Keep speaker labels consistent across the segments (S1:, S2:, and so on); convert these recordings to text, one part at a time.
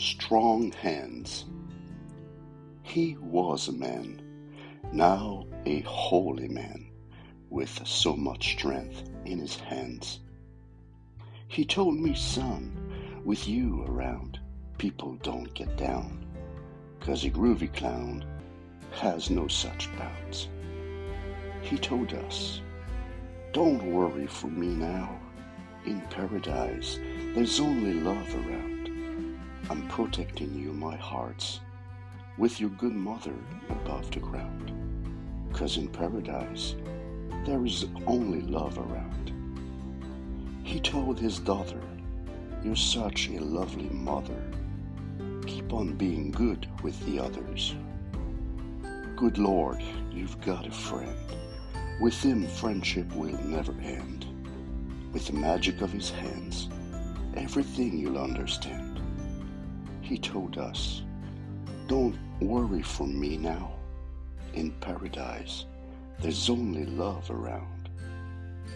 S1: strong hands. He was a man, now a holy man, with so much strength in his hands. He told me, son, with you around, people don't get down, 'cause a groovy clown has no such bounds. He told us, don't worry for me now. In paradise, there's only love around. I'm protecting you, my hearts, with your good mother above the ground. 'Cause in paradise, there is only love around. He told his daughter, You're such a lovely mother. Keep on being good with the others. Good Lord, you've got a friend. With him, friendship will never end. With the magic of his hands, everything you'll understand. He told us, Don't worry for me now. In paradise, there's only love around.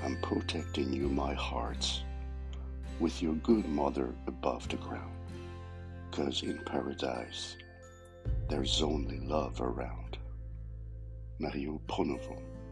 S1: I'm protecting you, my hearts, with your good mother above the ground. 'Cause in paradise, there's only love around. Mario Pronovost.